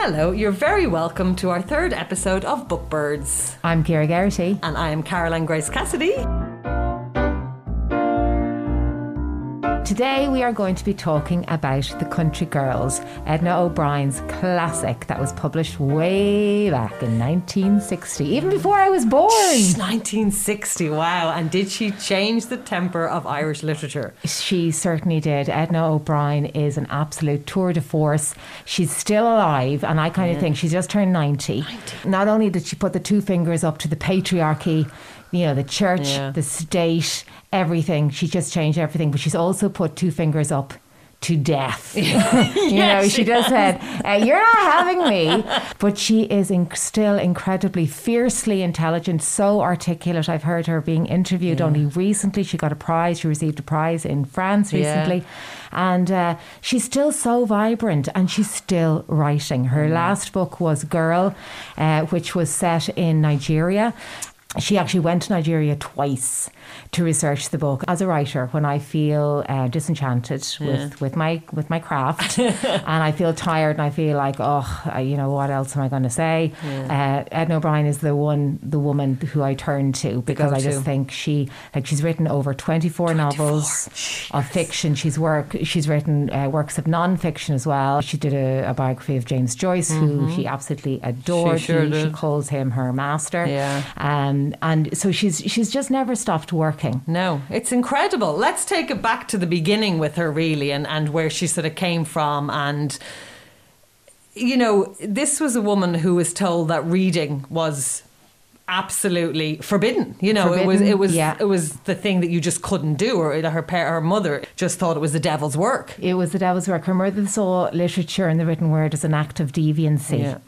Hello, you're very welcome to our third episode of Bookbirds. I'm Ciara Geraghty. And I am Caroline Grace Cassidy. Today we are going to be talking about The Country Girls, Edna O'Brien's classic that was published way back in 1960, even before I was born. 1960, wow. And did she change the temper of Irish literature? She certainly did. Edna O'Brien is an absolute tour de force. She's still alive, and I kind of think she's just turned 90. 90. Not only did she put the two fingers up to the patriarchy, you know, the church, yeah. the state, everything. She just changed everything, but she's also put two fingers up to death. you yes, know, she, just said, uh, "You're not having me." But she is in- still incredibly, fiercely intelligent, so articulate. I've heard her being interviewed yeah. only recently. She got a prize. She received a prize in France recently, yeah. and uh, she's still so vibrant, and she's still writing. Her mm. last book was Girl, uh, which was set in Nigeria, she actually went to Nigeria twice to research the book. As a writer, when I feel uh, disenchanted yeah. with, with my with my craft and I feel tired and I feel like oh you know what else am I going to say? Yeah. Uh, Edna O'Brien is the one the woman who I turn to because I just think she like she's written over twenty four novels Jeez. of fiction. She's work she's written uh, works of non fiction as well. She did a, a, biography of James Joyce, mm-hmm. who she absolutely adored. She, sure she, she calls him her master. Yeah. Um, and so she's she's just never stopped working. No, it's incredible. Let's take it back to the beginning with her, really, and and where she sort of came from, and you know, this was a woman who was told that reading was absolutely forbidden. You know, forbidden, it was it was yeah. it was the thing that you just couldn't do, or her her mother just thought it was the devil's work. It was the devil's work. Her mother saw literature and the written word as an act of deviancy, yeah.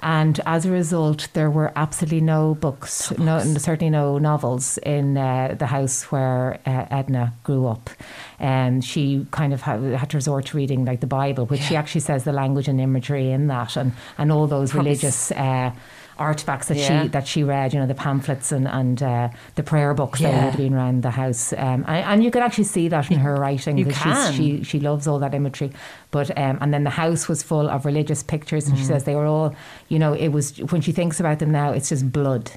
and as a result, there were absolutely no books, no, no certainly no novels in uh, the house where uh, Edna grew up. And she kind of had, had, to resort to reading like the Bible, which yeah. she actually says the language and imagery in that, and and all those religious. Uh, artefacts that yeah. she that she read, you know, the pamphlets and and uh, the prayer books yeah. that would have been around the house, um, and, and, you could actually see that in her writing. You can. She she loves all that imagery, but um, and then the house was full of religious pictures, and mm. she says they were all, you know, it was when she thinks about them now, it's just blood.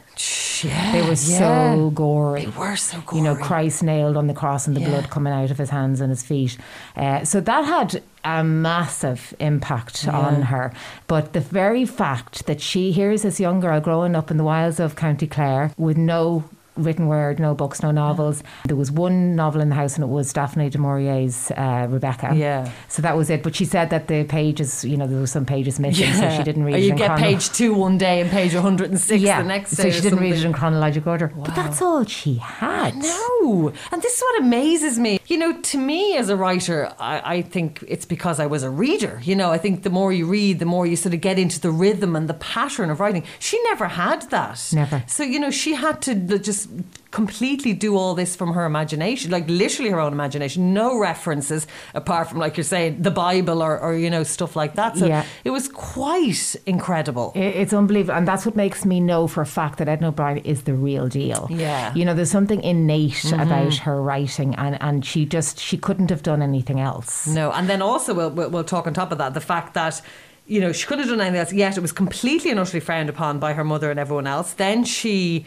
Yeah, they were yeah. so gory. They were so gory. You know, Christ nailed on the cross and the blood coming out of his hands and his feet. Uh, so that had a massive impact yeah. on her. But the very fact that she hears this young girl growing up in the wilds of County Clare with no written word, no books, no novels. There was one novel in the house, and it was Daphne du Maurier's uh, Rebecca. Yeah. So that was it. But she said that the pages, you know, there was some pages missing, yeah. so she didn't read. Or you get chrono- page two one day and page 106 yeah. the next day. So she didn't something. read it in chronological order. Wow. But that's all she had. No, and this is what amazes me. You know, to me as a writer, I, I think it's because I was a reader. You know, I think the more you read, the more you sort of get into the rhythm and the pattern of writing. She never had that. Never. So you know, she had to just completely do all this from her imagination, like literally her own imagination, no references apart from, like you're saying, the Bible or, or you know, stuff like that. So yeah. it was quite incredible. It's unbelievable. And that's what makes me know for a fact that Edna O'Brien is the real deal. Yeah. You know, there's something innate mm-hmm. about her writing, and, and she just, she couldn't have done anything else. No. And then also, we'll, we'll, we'll talk on top of that, the fact that you know, she couldn't have done anything else. Yet it was completely and utterly frowned upon by her mother and everyone else. Then she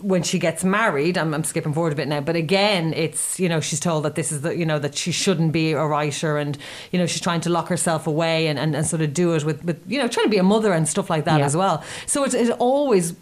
when she gets married, I'm, I'm, skipping forward a bit now, but again, it's, you know, she's told that this is the, you know, that she shouldn't be a writer and, you know, she's trying to lock herself away and, and, and sort of do it with, with, you know, trying to be a mother and stuff like that yeah. as well. So it's, it always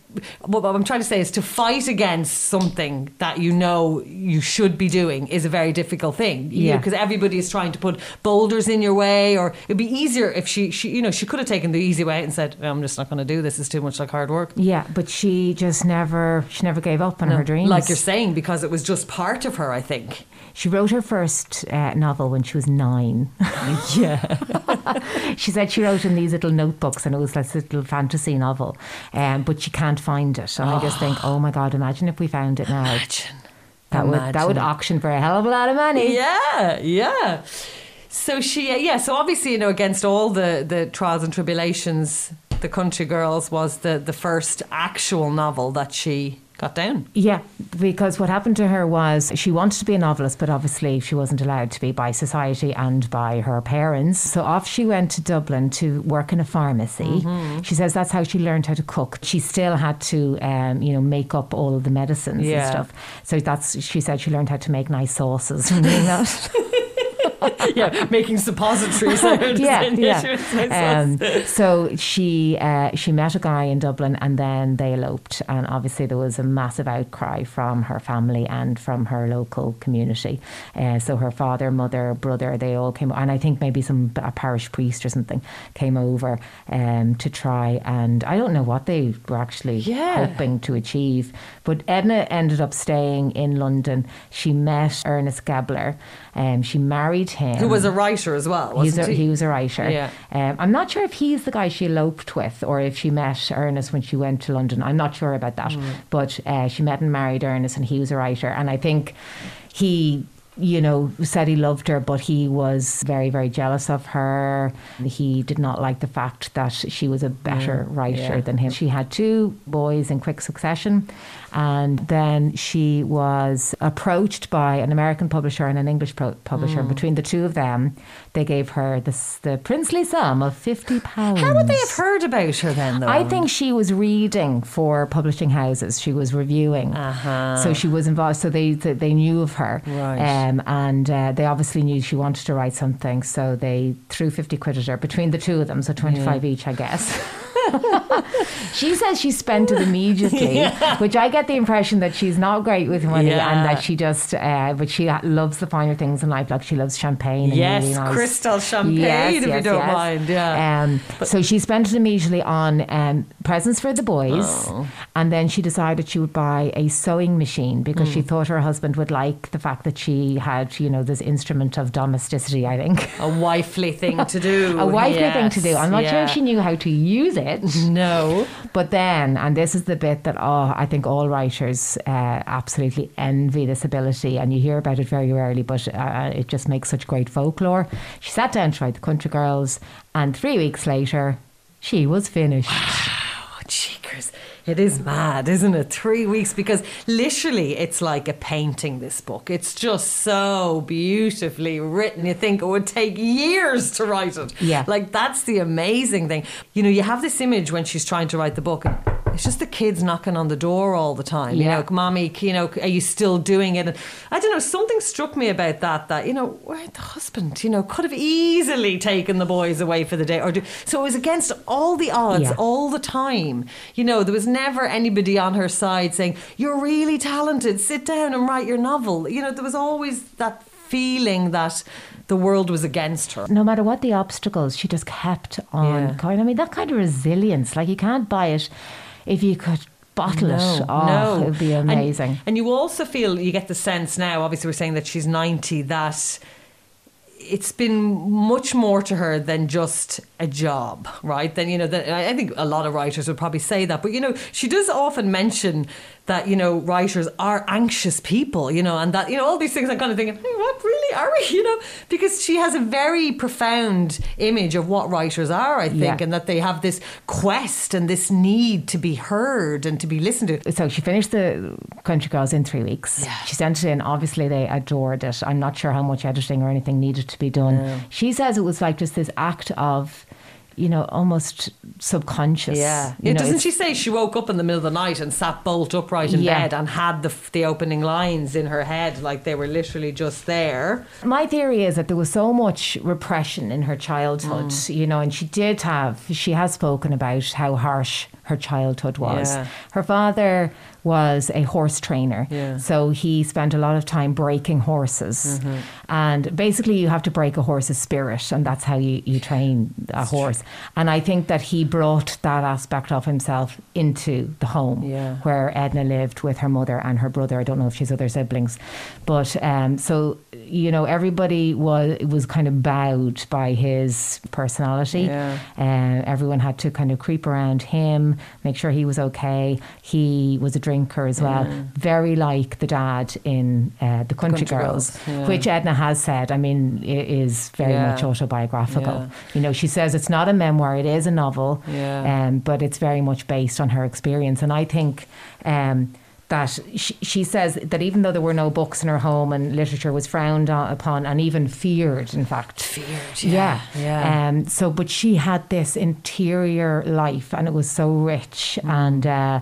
what I'm trying to say is to fight against something that you know you should be doing is a very difficult thing. Yeah. Because everybody is trying to put boulders in your way, or it'd be easier if she, she you know, she could have taken the easy way and said, "I'm just not going to do this. It's too much like hard work." Yeah, but she just never, she never gave up on no, her dreams. Like you're saying, because it was just part of her. I think she wrote her first uh, novel when she was nine. yeah, she said she wrote in these little notebooks, and it was this little fantasy novel, um, but she can't find it. And. I just think, oh my God, imagine if we found it now. Imagine. That imagine. would that would auction for a hell of a lot of money. Yeah, yeah. So she, uh, yeah. So obviously, you know, against all the the trials and tribulations, the Country Girls was the the first actual novel that she got down. Yeah, because what happened to her was she wanted to be a novelist, but obviously she wasn't allowed to be by society and by her parents. So off she went to Dublin to work in a pharmacy. Mm-hmm. She says that's how she learned how to cook. She still had to, um, you know, make up all of the medicines Yeah. and stuff. So that's she said she learned how to make nice sauces from doing that. yeah, making suppositories. Yeah, yeah. She was nice. Um, so she uh, she met a guy in Dublin, and then they eloped. And obviously, there was a massive outcry from her family and from her local community. Uh, so her father, mother, brother, they all came, and I think maybe some a parish priest or something came over um, to try. And I don't know what they were actually Yeah. hoping to achieve. But Edna ended up staying in London. She met Ernest Gébler. Um, she married him. Who was a writer as well, wasn't a, he? he was a writer. Yeah. Um, I'm not sure if he's the guy she eloped with or if she met Ernest when she went to London. I'm not sure about that. Mm. But uh, she met and married Ernest, and he was a writer. And I think he. You know, said he loved her, but he was very, very jealous of her. He did not like the fact that she was a better writer yeah. than him. She had two boys in quick succession, and then she was approached by an American publisher and an English pro- publisher. Mm. Between the two of them, they gave her this, the princely sum of fifty pounds. How would they have heard about her then, though? I think she was reading for publishing houses. She was reviewing, Uh-huh. so she was involved. So they they they knew of her, Right. um, and uh, they obviously knew she wanted to write something. So they threw fifty quid at her between the two of them, so twenty five each, I guess. she says she spent it immediately, which I get the impression that she's not great with money Yeah. and that she just, uh, but she loves the finer things in life. Like she loves champagne. And Yes, really nice. crystal champagne, Yes, if you yes, don't yes. mind, yeah. Um, so she spent it immediately on um, presents for the boys, Oh. and then she decided she would buy a sewing machine because Hmm. she thought her husband would like the fact that she had, you know, this instrument of domesticity. I think a wifely thing to do. a wifely thing to do. I'm not sure if she knew how to use it. No. But then, and this is the bit that oh, I think all writers uh, absolutely envy this ability, and you hear about it very rarely, but uh, it just makes such great folklore. She sat down to write The Country Girls, and three weeks later, she was finished. It is mad, isn't it? Three weeks because literally it's like a painting, this book. It's just so beautifully written. You think it would take years to write it. Yeah. Like that's the amazing thing. You know, you have this image when she's trying to write the book. And it's just the kids knocking on the door all the time. You Yeah. know, mommy, you know, are you still doing it? And I don't know, something struck me about that, that, you know, where the husband, you know, could have easily taken the boys away for the day or do. So it was against all the odds, Yeah. all the time. You know, there was never anybody on her side saying, You're really talented, sit down and write your novel. You know, there was always that feeling that the world was against her. No matter what the obstacles, she just kept on Yeah. going. I mean, that kind of resilience, like you can't buy it if you could bottle it. Oh, no. it would be amazing. And, you also feel you get the sense now. Obviously, we're saying that she's ninety. That it's been much more to her than just a job, right? Then you know, that I I think a lot of writers would probably say that. But you know, she does often mention that you know writers are anxious people, you know, and that you know all these things. I'm kind of thinking, hey, what really are we? You know, because she has a very profound image of what writers are. I think, Yeah. and that they have this quest and this need to be heard and to be listened to. So she finished the Country Girls in three weeks. Yeah. She sent it in. Obviously, they adored it. I'm not sure how much editing or anything needed to be done. She says it was like just this act of, you know, almost subconscious. Yeah. Yeah know, doesn't she say she woke up in the middle of the night and sat bolt upright in Yeah. bed and had the, the opening lines in her head like they were literally just there? My theory is that there was so much repression in her childhood, Mm. you know, and she did have, she has spoken about how harsh her childhood was. Yeah. Her father was a horse trainer, Yeah. Mm-hmm. so he spent a lot of time breaking horses. And basically, you have to break a horse's spirit, and that's how you, you train a horse. And I think that he brought that aspect of himself into the home Yeah. where Edna lived with her mother and her brother. I don't know if she's other siblings, but um, so you know everybody was was kind of bowed by his personality. Yeah. Uh, everyone had to kind of creep around him, make sure he was okay. He was a drinker as well, very like the dad in uh, the Country, Country Girls, Girls, yeah. which Edna has said. I mean, it is very Yeah. much autobiographical. Yeah. You know, she says it's not a memoir; it is a novel. Yeah. Um, but it's very much based on her experience. And I think um, that she, she says that even though there were no books in her home and literature was frowned on, upon and even feared, in fact. Feared, Yeah. yeah, yeah. Um, so, but she had this interior life and it was so rich Mm. and uh,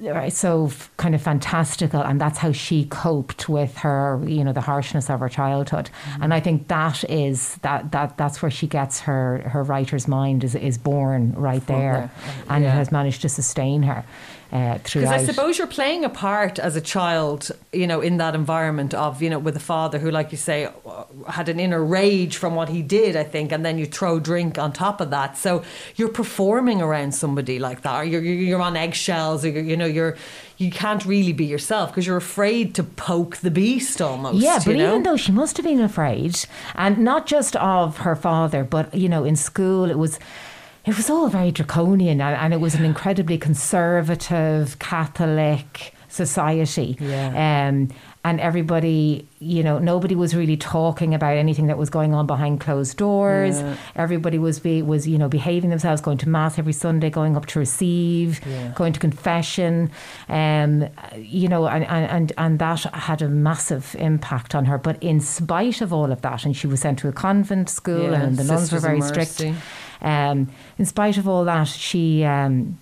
right, so kind of fantastical. And that's how she coped with her, you know, the harshness of her childhood. Mm-hmm. And I think that is that, that that's where she gets her, her writer's mind is, is born right there. And it has managed to sustain her uh. Because I suppose you're playing a part as a child, you know, in that environment of, you know, with a father who, like you say, had an inner rage from what he did, I think, and then you throw drink on top of that. So you're performing around somebody like that, or you're, you're on eggshells, or you're, you know, you're you can't really be yourself because you're afraid to poke the beast almost. Yeah, but you know? even though she must have been afraid, and not just of her father, but you know, in school it was. It was all very draconian, and, and it was an incredibly conservative Catholic society. Yeah. Um, and everybody, you know, nobody was really talking about anything that was going on behind closed doors. Yeah. Everybody was be, was you know behaving themselves, going to mass every Sunday, going up to receive, Yeah. going to confession, um, you know, and, and, and, that had a massive impact on her. But in spite of all of that, and she was sent to a convent school, Yeah, and the nuns were very strict. Um, in spite of all that, she. Um,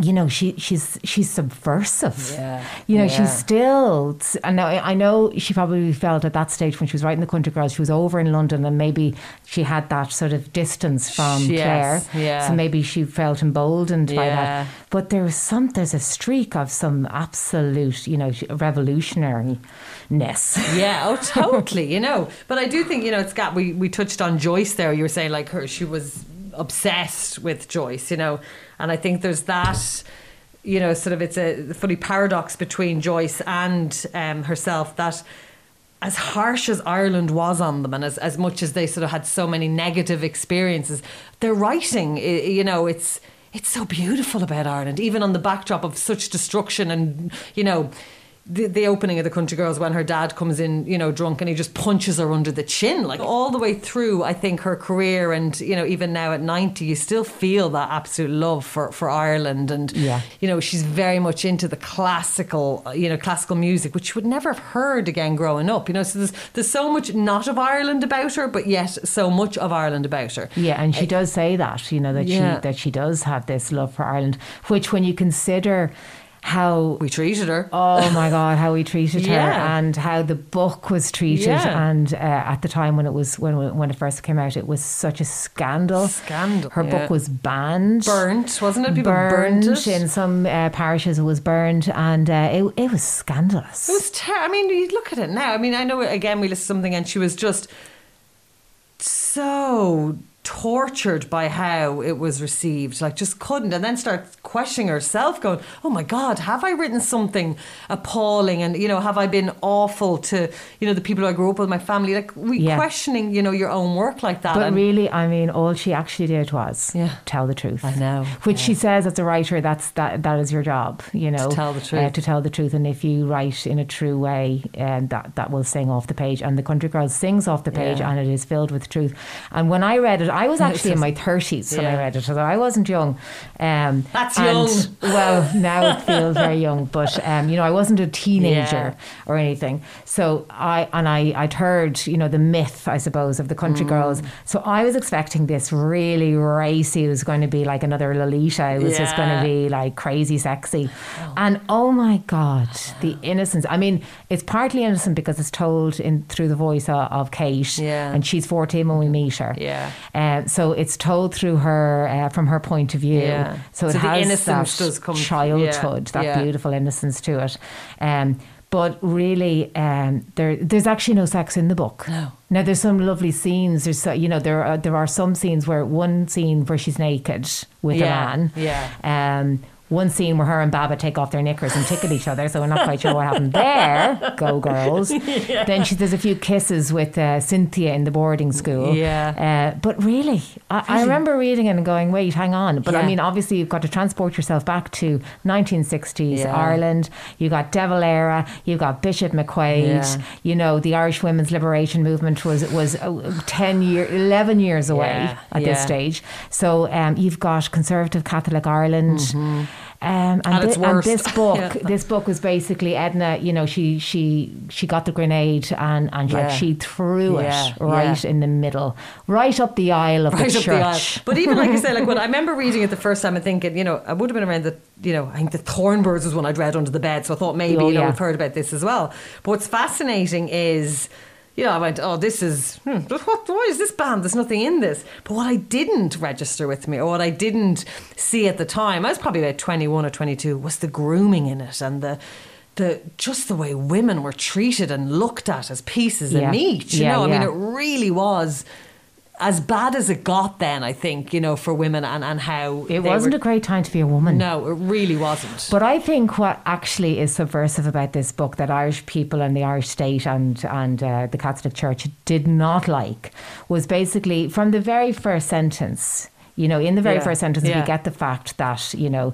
you know she she's she's subversive. Yeah, You know yeah. she's still. And now I I know she probably felt at that stage when she was writing the Country Girls, she was over in London, and maybe she had that sort of distance from Yes, Clare. yeah. So maybe she felt emboldened by that. But there's some there's a streak of some absolute, you know, revolutionariness. Yeah, oh, totally. You know, but I do think you know it's got. We we touched on Joyce there. You were saying like her, she was obsessed with Joyce. You know, and I think there's that. You know, sort of, it's a funny paradox between Joyce and um, herself that. As harsh as Ireland was on them, and as, as much as they sort of had so many negative experiences, their writing, you know, it's it's so beautiful about Ireland, even on the backdrop of such destruction and you know the, the opening of the country girls when her dad comes in you know drunk and he just punches her under the chin like all the way through i think her career and you know even now at 90 you still feel that absolute love for, for ireland and Yeah. you know she's very much into the classical you know classical music which you would never have heard again growing up you know so there's, there's so much not of ireland about her but yet so much of ireland about her Yeah, and she does say that, you know, that Yeah. she that she does have this love for Ireland, which when you consider how we treated her Oh my God! How we treated her, Yeah. and how the book was treated, Yeah. and uh, at the time when it was when when it first came out, it was such a scandal. Scandal, Her yeah. book was banned, burnt wasn't it people burned, burned it in some uh, parishes. It was burned, and uh, it it was scandalous. It was terrible. I mean, you look at it now. I mean, I know again we listened to something and she was just so tortured by how it was received. Like just couldn't and then start questioning herself going, "Oh my god, have I written something appalling and you know, have I been awful to, you know, the people I grew up with, my family?" Like we Yeah. questioning, you know, your own work like that. But and really, I mean, all she actually did was Yeah. tell the truth. I know, Which yeah. she says as a writer, that's that that is your job, you know, tell the Uh, truth. to tell the truth, and if you write in a true way, um, that that will sing off the page. And the Country Girl sings off the page, and it is filled with truth. And when I read it, I was actually in my thirties when I read it, so I wasn't young. Um, That's and- young. Well, now it feels very young, but um, you know, I wasn't a teenager Yeah. or anything. So I and I I'd heard you know the myth I suppose of the country girls. So I was expecting this really racy. It was going to be like another Lolita. It was just going to be like crazy sexy. And oh my god, the innocence. I mean, it's partly innocent because it's told in through the voice of, of Kate, Yeah. and she's fourteen when we meet her. Yeah. Uh, so it's told through her uh, from her point of view. Yeah. So it So the has innocence that childhood, yeah, that yeah. beautiful innocence to it. Um, but really, um, there there's actually no sex in the book. No. Now there's some lovely scenes. There's so, you know there are there are some scenes where one scene where she's naked with Yeah, a man. yeah. Um, one scene where her and Baba take off their knickers and tickle each other, so we're not quite sure what happened there. Go girls! Then she does a few kisses with uh, Cynthia in the boarding school. Yeah. Uh, but really, I, I remember reading it and going, "Wait, hang on." But I mean, obviously, you've got to transport yourself back to 1960s Yeah. Ireland. You got De Valera, you got Bishop McQuaid. Yeah. You know, the Irish women's liberation movement was was uh, 10 year, 11 years away Yeah, at this stage. So um, you've got conservative Catholic Ireland. Mm-hmm. Um, and, thi- and this book, Yeah. this book was basically Edna. You know, she she she got the grenade and and Yeah. like she threw Yeah, it right in the middle, right up the aisle of right the church. the aisle. But even like I say, like when I remember reading it the first time and thinking, you know, I would have been around the, you know, I think the Thornbirds was one I'd read under the bed, so I thought maybe Oh, you know we've heard about this as well. But what's fascinating is. You know, I went, oh, this is, hmm, what, why is this banned? There's nothing in this. But what I didn't register with me, or what I didn't see at the time, I was probably about 21 or 22, was the grooming in it and the, the just the way women were treated and looked at as pieces Yeah. of meat. You Yeah, know, I mean, it really was as bad as it got then, I think, you know, for women and, and how It wasn't were- a great time to be a woman. No, it really wasn't. But I think what actually is subversive about this book that Irish people and the Irish state and and uh, the Catholic Church did not like was basically from the very first sentence. You know, in the very Yeah, first sentence, yeah. we get the fact that you know.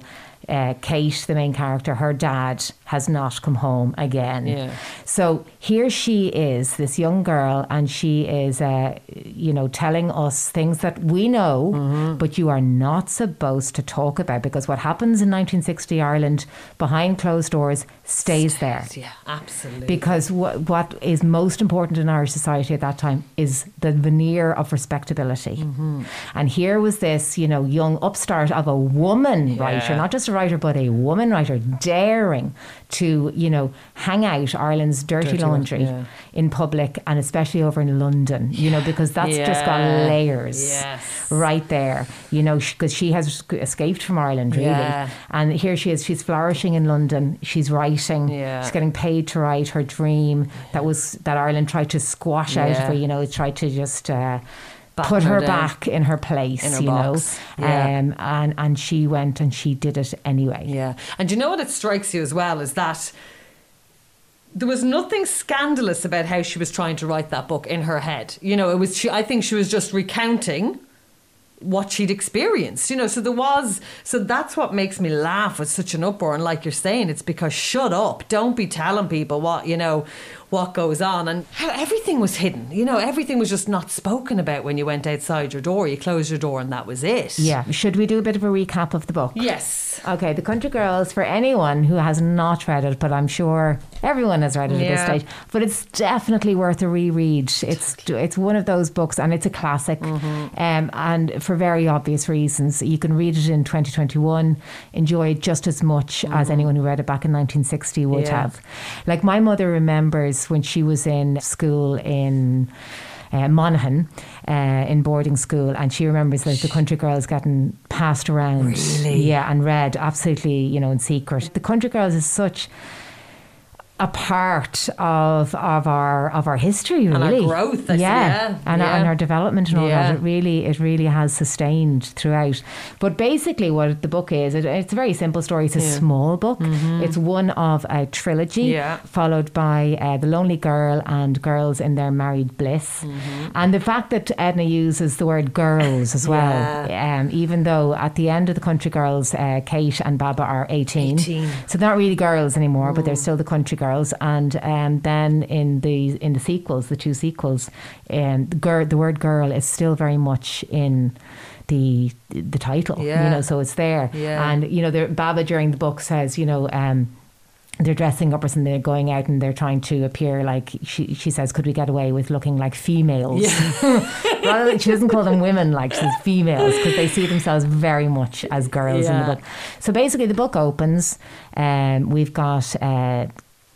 Uh, Kate, the main character, her dad has not come home again. Yeah. So here she is, this young girl, and she is, uh, you know, telling us things that we know, Mm-hmm. but you are not supposed to talk about because what happens in 1960 Ireland behind closed doors stays there. yeah, absolutely. Because what what is most important in Irish society at that time is the veneer of respectability. Mm-hmm. And here was this, you know, young upstart of a woman writer, not just a writer, but a woman writer, daring to, you know, hang out Ireland's dirty, Dirty laundry yeah. in public and especially over in London, you know, because that's just got layers Yes. right there, you know, because she has escaped from Ireland, really. Yeah. And here she is, she's flourishing in London, she's writing, Yeah. she's getting paid to write her dream that was that Ireland tried to squash out of her, you know, tried to just. Uh, Put her her back in her place, In her you box. know, Yeah. um, and and she went and she did it anyway. Yeah. And you know what it strikes you as well is that there was nothing scandalous about how she was trying to write that book in her head. You know, it was she I think she was just recounting what she'd experienced, you know. So there was, so that's what makes me laugh with such an uproar. And like you're saying, it's because shut up, don't be telling people what you know, what goes on, and how everything was hidden. You know, everything was just not spoken about when you went outside your door. You closed your door, and that was it. Yeah. Should we do a bit of a recap of the book? Yes. Okay, The Country Girls, for anyone who has not read it, but I'm sure everyone has read it at this stage, but it's definitely worth a reread. It's it's one of those books and it's a classic, Mm-hmm. um, and for very obvious reasons. You can read it in 2021, enjoy it just as much as anyone who read it back in 1960 would Mm-hmm. Yeah. have. Like my mother remembers when she was in school in uh, Monaghan uh, in boarding school, and she remembers like the country girls getting passed around, Really? yeah, and read absolutely, you know, in secret. The country girls is such a part of of our of our history, our really, growth, I see, yeah, and, Our, yeah. and our development and all Yeah. that. It really it really has sustained throughout. But basically, what the book is, it, it's a very simple story. It's a Yeah. Mm-hmm. small book. It's one of a trilogy, Yeah. followed by uh, The Lonely Girl and Girls in Their Married Bliss. Mm-hmm. And the fact that Edna uses the word girls as well, um, even though at the end of The Country Girls, uh, Kate and Baba are 18. 18. So they're not really girls anymore, but they're Mm. still the country girls. And um, then in the in the sequels, the two sequels, um, the, girl, the word girl is still very much in the the title. You know, so it's there. Yeah. And you know, there- Baba during the book says, you know. Um, they're dressing up or something. They're going out and they're trying to appear like she. She says, "Could we get away with looking like females?" Rather than, she doesn't call them women, like she says females, because they see themselves very much as girls in the book. So basically, the book opens. Um, we've got. Uh,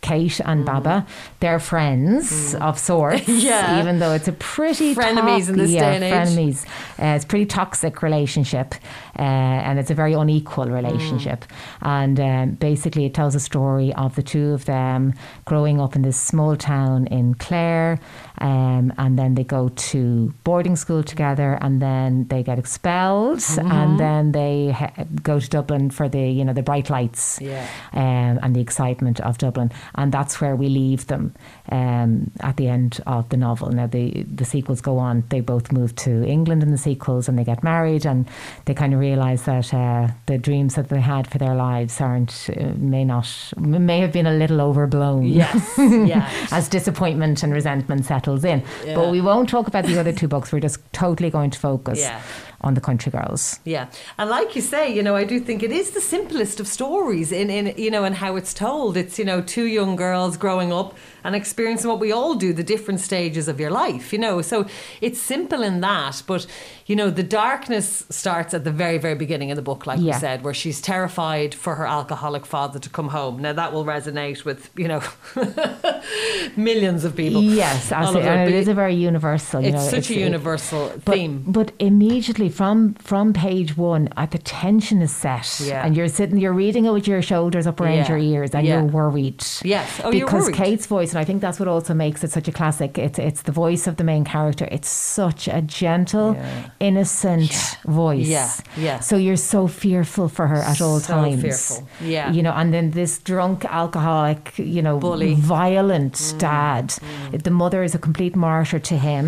Kate and Baba, they're friends of sorts, Mm. Yeah. even though it's a pretty Frenemies in this yeah, day and age. frenemies. Uh, it's a pretty toxic relationship, uh, and it's a very unequal relationship. And um, basically, it tells a story of the two of them growing up in this small town in Clare, um, and then they go to boarding school together, and then they get expelled, and then they he- go to Dublin for the you know the bright lights Yeah. um, and the excitement of Dublin, and that's where we leave them um, at the end of the novel. Now the the sequels go on; they both move to England in the sequels, and they get married, and they kind of realise that uh, the dreams that they had for their lives aren't uh, may not may have been a little overblown. Yes. Yeah. As disappointment and resentment settles in. Yeah. But we won't talk about the other two books. We're just totally going to focus Yeah. On the Country Girls. Yeah, and like you say, you know, I do think it is the simplest of stories in, in you know, and how it's told. It's you know, two young girls growing up and experiencing what we all do, the different stages of your life, you know. So it's simple in that, but you know, the darkness starts at the very, very beginning of the book, like Yeah. you said, where she's terrified for her alcoholic father to come home. Now that will resonate with you know millions of people. Yes, absolutely. it, it but is a very universal. You it's know, such a it- universal but, theme. But immediately from from page one, uh, the tension is set, Yeah. and you're sitting, you're reading it with your shoulders up around Yeah. your ears, and Yeah. you're worried. Yes. Oh, because. Kate's voice, and I think that's what also makes it such a classic. It's it's the voice of the main character. It's such a gentle, innocent voice. Yeah, yeah. So you're so fearful for her at all So times. fearful. Yeah. You know, and then this drunk alcoholic, you know, Bully. violent Mm. dad. The mother is a complete martyr to him,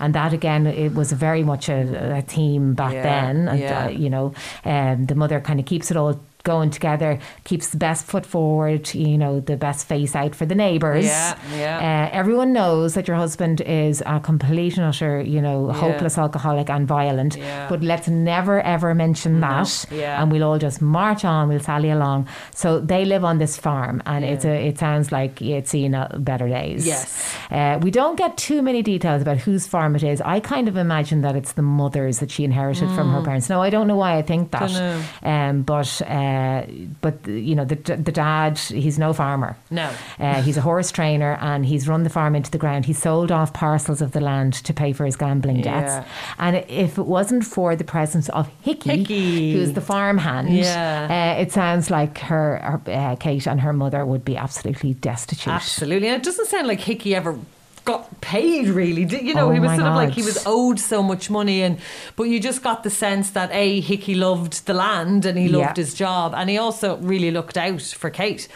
and that again, it was very much a, a theme back Yeah, then. And yeah. uh, you know, um, the mother kind of keeps it all going together, keeps the best foot forward, you know, the best face out for the neighbours. Yeah, yeah. Uh, everyone knows that your husband is a complete and utter, you know, Yeah. hopeless alcoholic and violent. Yeah. But let's never ever mention that, yeah. and we'll all just march on. We'll sally along. So they live on this farm, and it's a. It sounds like it's seen uh, better days. Yes. Uh, we don't get too many details about whose farm it is. I kind of imagine that it's the mother's that she inherited from her parents. Now I don't know why I think that, Mm. Um, but uh, but you know the the dad he's no farmer. No. Uh, he's a horse trainer and he's run the farm into the ground. He sold off parcels of the land to pay for his gambling debts. Yeah. And if it wasn't for the presence of Hickey, Hickey. who's the farmhand, Yeah. uh, it sounds like her, her uh, Kate and her mother would be absolutely destitute. Absolutely. And it doesn't sound like Hickey ever got paid really. You know, Oh he was sort of like he was owed so much money and but you just got the sense that A, Hickey loved the land and he loved Yeah. his job and he also really looked out for Kate.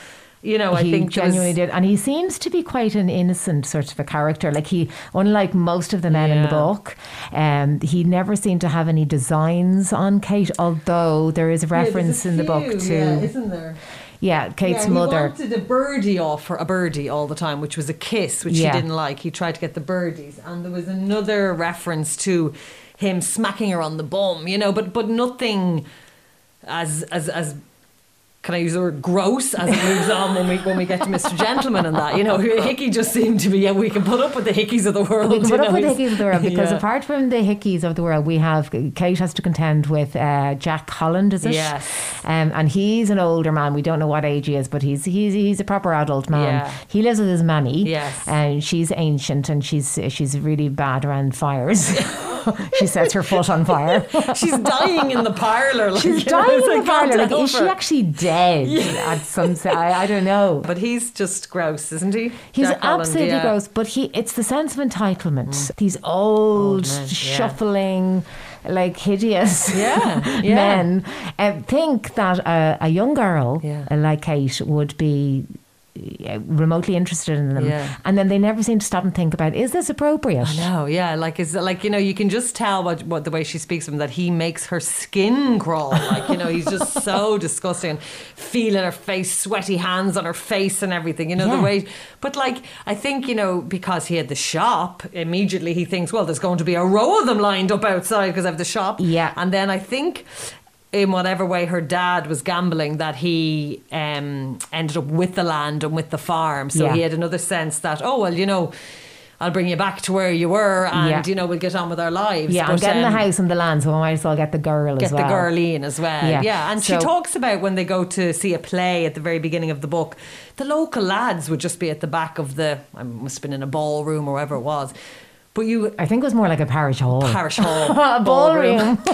You know, I think there was- genuinely did, and he seems to be quite an innocent sort of a character. Like he, unlike most of the men in the book, um, he never seemed to have any designs on Kate. Although there is a Yeah, reference in the book to yeah, isn't there? Yeah, Kate's yeah, mother. He wanted a birdie off her, a birdie all the time, which was a kiss, which Yeah. she didn't like. He tried to get the birdies, and there was another reference to him smacking her on the bum, you know, but but nothing as as as. Can I use the word gross as it moves on when we when we get to Mr. Gentleman and that? You know, Hickey just seemed to be, yeah, we can put up with the hickeys of the world. We can put up know, with the hickeys of the world because Yeah. apart from the hickeys of the world, we have Kate has to contend with uh, Jack Holland, is it? Yes. Um, and he's an older man. We don't know what age he is, but he's he's he's a proper adult man. Yeah. He lives with his mammy. Yes. And she's ancient and she's she's really bad around fires. she sets her foot on fire. She's dying in the parlour. Like, She's you know, dying in the parlour. Like, is she actually dead at some? I, I don't know. But he's just gross, isn't he? He's Jack Holland, absolutely yeah. gross, but he it's the sense of entitlement. These old, men, yeah. shuffling, like hideous Yeah, yeah. men uh, think that a, a young girl Yeah. uh, like Kate would be Uh, remotely interested in them, Yeah. and then they never seem to stop and think about is this appropriate? No, yeah, like it's like you know you can just tell what, what the way she speaks to him that he makes her skin crawl. Like you know he's just so disgusting, feeling her face, sweaty hands on her face and everything. You know Yeah. the way, but like I think you know because he had the shop, immediately he thinks, well, there's going to be a row of them lined up outside because I have the shop. Yeah. and then I think. In whatever way her dad was gambling, that he um, ended up with the land and with the farm. So Yeah. he had another sense that, oh, well, you know, I'll bring you back to where you were and, Yeah. you know, we'll get on with our lives. Yeah, I'm But, getting the um, house and the land, so I might as well get the girl Get as well. Get the girl in as well. Yeah. Yeah. And So- she talks about when they go to see a play at the very beginning of the book, the local lads would just be at the back of the, I must have been in a ballroom or wherever it was. But you, I think it was more like a parish hall. parish hall, a ballroom.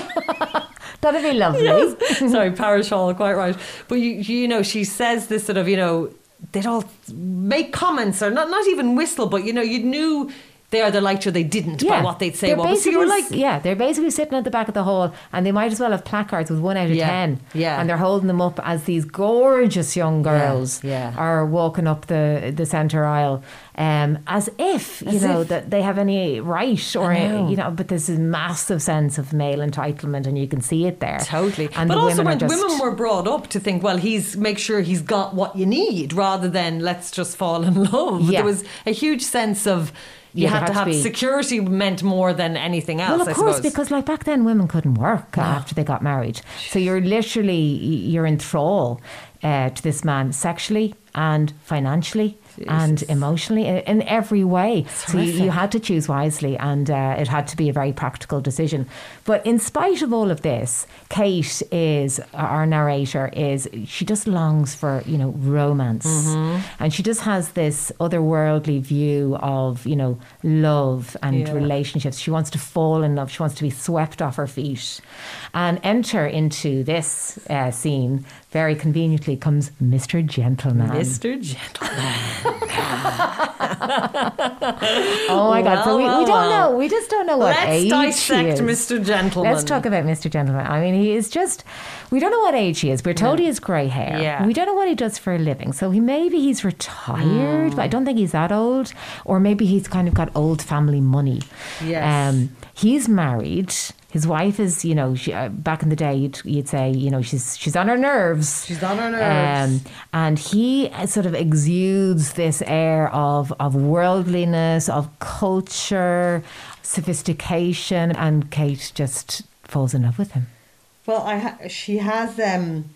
That'd be lovely. Sorry, parish hall, quite right. But you, you know, she says this sort of, you know, they'd all make comments or not, not even whistle, but you know, you knew they either liked you or they didn't by what they'd say. They're but so you were like, yeah, they're basically sitting at the back of the hall, and they might as well have placards with one out of Yeah, ten. yeah. and they're holding them up as these gorgeous young girls yeah. are walking up the the centre aisle. um, as if you As know if. that they have any right or know. you know. But there's a massive sense of male entitlement, and you can see it there. Totally. And but also, women when just, women were brought up to think, well, he's make sure he's got what you need, rather than let's just fall in love. Yeah. There was a huge sense of you Yeah, had to had to have security meant more than anything else. Well, of course, because like back then, women couldn't work after they got married. So you're literally you're in thrall uh, to this man sexually and financially and emotionally in, every way. so you, you had to choose wisely, and uh, it had to be a very practical decision. But in spite of all of this, Kate is our narrator. Is she just longs for you know romance, Mm-hmm. and she just has this otherworldly view of you know love and Yeah. relationships. She wants to fall in love. She wants to be swept off her feet, and enter into this uh, scene. Very conveniently comes Mr. Gentleman. Mr. Gentleman. Oh my God! So we, well, we don't well. know. We just don't know what Let's age dissect he is. Mr. Gentleman. Let's talk about Mr. Gentleman. I mean, he is just. We don't know what age he is. We're told he has grey hair. Yeah. We don't know what he does for a living. So he maybe he's retired, Hmm. but I don't think he's that old. Or maybe he's kind of got old family money. Yes. Um, he's married. His wife is, you know, she, uh, back in the day, you'd, you'd say, you know, she's she's on her nerves. She's on her nerves. Um, and he uh, sort of exudes this air of, of worldliness, of culture, sophistication, and Kate just falls in love with him. Well, I ha- she has, um,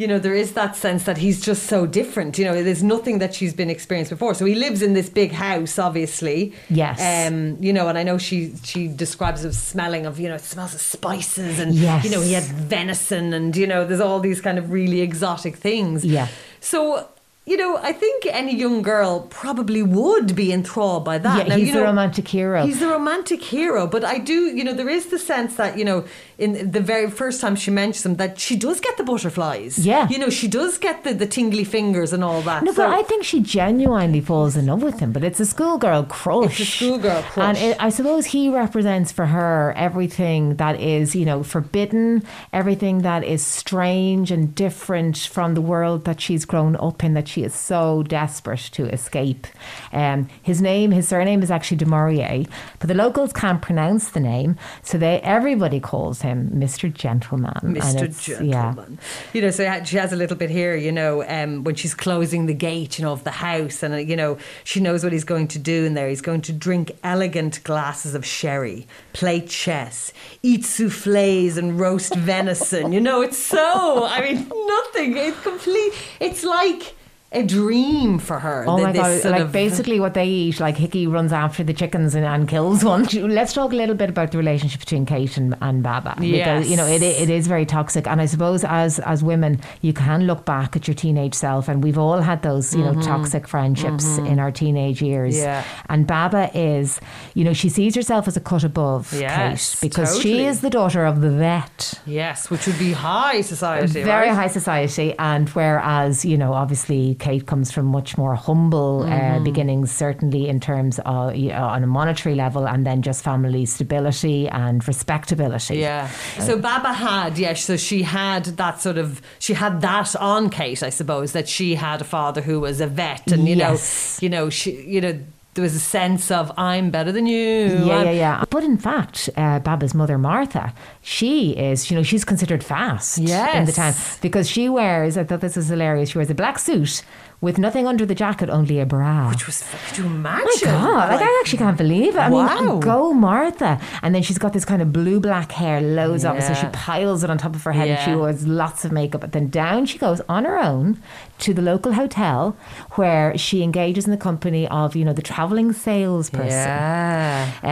you know, there is that sense that he's just so different. You know, there's nothing that she's been experienced before. So he lives in this big house, obviously. Yes. Um, you know, and I know she she describes it smelling of, you know, it smells of spices and Yes. you know he had venison and you know there's all these kind of really exotic things. Yeah. So. You know, I think any young girl probably would be enthralled by that. Yeah, Now, he's you the know, romantic hero. He's the romantic hero, but I do, you know, there is the sense that, you know, in the very first time she mentions him, that she does get the butterflies. Yeah. You know, she does get the, the tingly fingers and all that. No, So- but I think she genuinely falls in love with him. But it's a schoolgirl crush. It's a schoolgirl crush. And it, I suppose he represents for her everything that is, you know, forbidden, everything that is strange and different from the world that she's grown up in, that she is so desperate to escape. Um, his name, his surname is actually de Maurier, but the locals can't pronounce the name, so they everybody calls him Mr. Gentleman. Mr. Gentleman. You know, so she has a little bit here, you know, um, when she's closing the gate, you know, of the house, and, uh, you know, she knows what he's going to do in there. He's going to drink elegant glasses of sherry, play chess, eat souffles and roast venison. You know, it's so, I mean, nothing. It's complete, it's like a dream for her. Oh my god! Like basically what they eat, like Hickey runs after the chickens and, and kills one. Let's talk a little bit about the relationship between Kate and, and Baba because you know it, it is very toxic. And I suppose as as women, you can look back at your teenage self, and we've all had those you know toxic friendships in our teenage years. Mm-hmm. Yeah. And Baba is, you know, she sees herself as a cut above Yes, Kate because she is the daughter of the vet Yes, which would be high society. very right? high society and whereas you know obviously kate comes from much more humble Mm-hmm. uh, beginnings certainly in terms of you know, on a monetary level and then just family stability and respectability Yeah. So Baba had, yes, so she had that sort of, she had that on Kate, I suppose, that she had a father who was a vet and, you Yes. know, you know, she, you know, there was a sense of, I'm better than you. yeah, I'm- yeah, yeah. But in fact, uh, Baba's mother, Martha, she is, you know, she's considered fast in the Yes. town because she wears, I thought this was hilarious, she wears a black suit with nothing under the jacket, only a bra. Which was, could you imagine? My God, like, I actually can't believe it. I Wow. mean, go Martha. And then she's got this kind of blue black hair, loads of it. So she piles it on top of her head and she wears lots of makeup. But then down she goes on her own to the local hotel where she engages in the company of, you know, the traveling salesperson. Yeah. Um,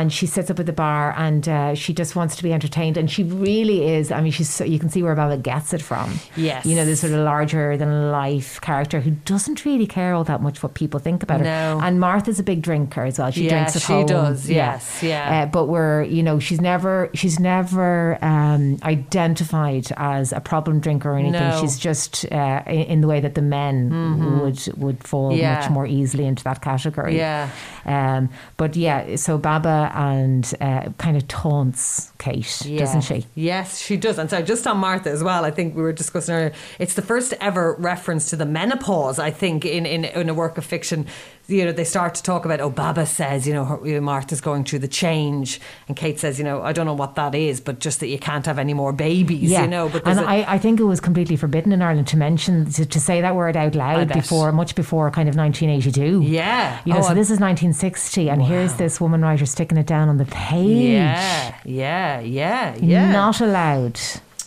and she sits up at the bar and uh, she just wants to be entertained. And she really is. I mean, she's so, you can see where Baba gets it from. Yes. You know, this sort of larger than life character who doesn't really care all that much what people think about her. No. And Martha's a big drinker as well. She Yeah, drinks at she home. does, yes, yeah. Uh, but we're, you know, she's never, she's never um, identified as a problem drinker or anything. No. Mm-hmm. She's just uh, in, the way that the men would would fall Yeah. much more easily into that category. Yeah. Um, but yeah, so Baba and uh, kind of taunts Kate doesn't she? Yes, she does. And so just on Martha as well, I think we were discussing earlier, it's the first ever reference to the menopause, I think, in, in, in a work of fiction. You know, they start to talk about, oh, Baba says, you know, her, you know, Martha's going through the change. And Kate says, you know, I don't know what that is, but just that you can't have any more babies, Yeah, you know. But and a- I, I think it was completely forbidden in Ireland to mention to, to say that word out loud before much before kind of 1982. yeah. You know, Oh, so this is 1960, and here's this woman writer sticking it down on the page. Yeah, yeah, yeah, yeah. Not allowed.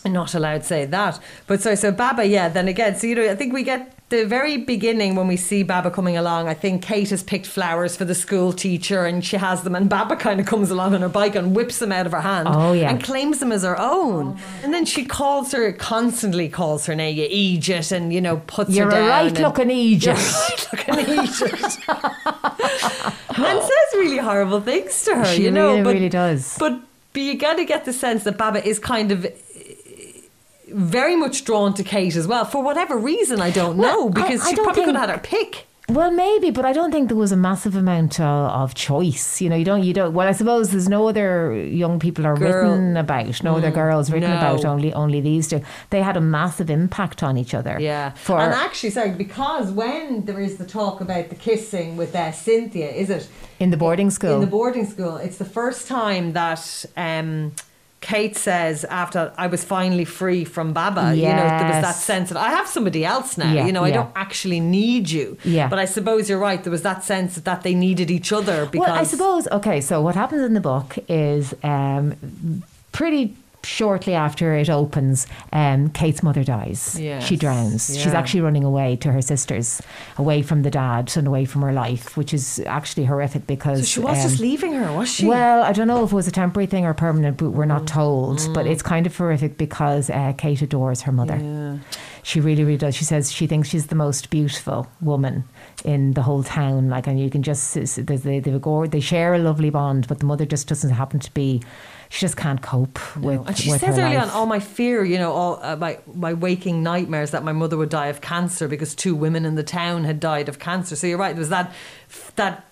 not allowed to say that. But so so Baba, yeah. Then again, so you know, I think we get the very beginning when we see Baba coming along. I think Kate has picked flowers for the school teacher, and she has them, and Baba kind of comes along on her bike and whips them out of her hand. Oh, yeah. and claims them as her own. And then she calls her constantly calls her name, you Egypt, and you know puts You're her a right and- looking Egypt. You're right looking Egypt. and says really horrible things to her. She you know, really, but, really does. But, but you got to get the sense that Baba is kind of very much drawn to Kate as well for whatever reason. I don't Well, know because I- I she don't probably could think- have had her pick. Well, maybe, but I don't think there was a massive amount of, of choice. You know, you don't, you don't. Well, I suppose there's no other young people are Girl. written about, no other girls written no. about. Only, only these two. They had a massive impact on each other. Yeah, For and actually, sorry, because when there is the talk about the kissing with uh, Cynthia, is it in the boarding school. in the boarding school? It's the first time that. Um, Kate says after I was finally free from Baba, you know, there was that sense of I have somebody else now. Yeah, you know, I don't actually need you. Yeah. But I suppose you're right. There was that sense that they needed each other because Well, I suppose, okay, so what happens in the book is um, pretty shortly after it opens, um, Kate's mother dies. Yes, She drowns. She's actually running away to her sisters, away from the dad and away from her life, which is actually horrific because. So she was um, just leaving her, was she? Well, I don't know if it was a temporary thing or permanent, but we're Mm. not told. But it's kind of horrific because uh, Kate adores her mother. She really, really does. She says she thinks she's the most beautiful woman in the whole town. Like, and you can just there's they they they share a lovely bond, but the mother just doesn't happen to be. She just can't cope with. and she with says early on, life. all my fear, you know, all uh, my my waking nightmares that my mother would die of cancer because two women in the town had died of cancer. So you're right. There was that that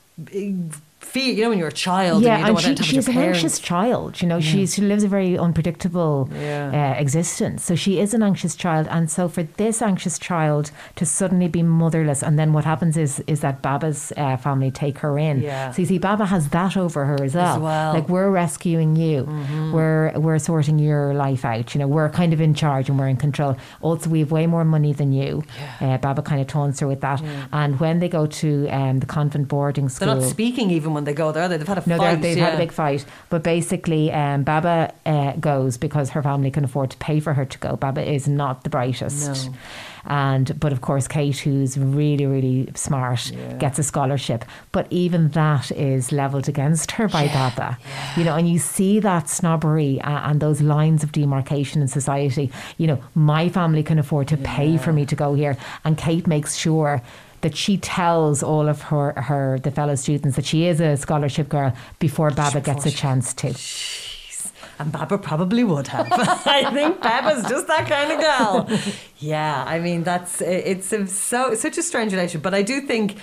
fear, you know, when you're a child yeah, and you don't and she, to she's an anxious child. You know, she's, she lives a very unpredictable Yeah. uh, existence. So she is an anxious child, and so for this anxious child to suddenly be motherless, and then what happens is is that Baba's uh, family take her in. Yeah. So you see, Baba has that over her as well. well. Mm-hmm. Like we're rescuing you, we're we're sorting your life out. You know, we're kind of in charge and we're in control. Also, we have way more money than you. Uh, Baba kind of taunts her with that. And when they go to um, the convent boarding school, They're not speaking even when they go there. They've had a no, fight. they've yeah. had a big fight. But basically, um, Baba uh, goes because her family can afford to pay for her to go. Baba is not the brightest. No. And but of course, Kate, who's really really smart, Yeah. gets a scholarship. But even that is levelled against her by Baba. You know, and you see that snobbery uh, and those lines of demarcation in society. You know, my family can afford to pay for me to go here, and Kate makes sure that she tells all of her, her the fellow students that she is a scholarship girl before Baba gets a chance to. And Baba probably would have. I think Baba's just that kind of girl. Yeah, I mean that's it's a, so such a strange relation, but I do think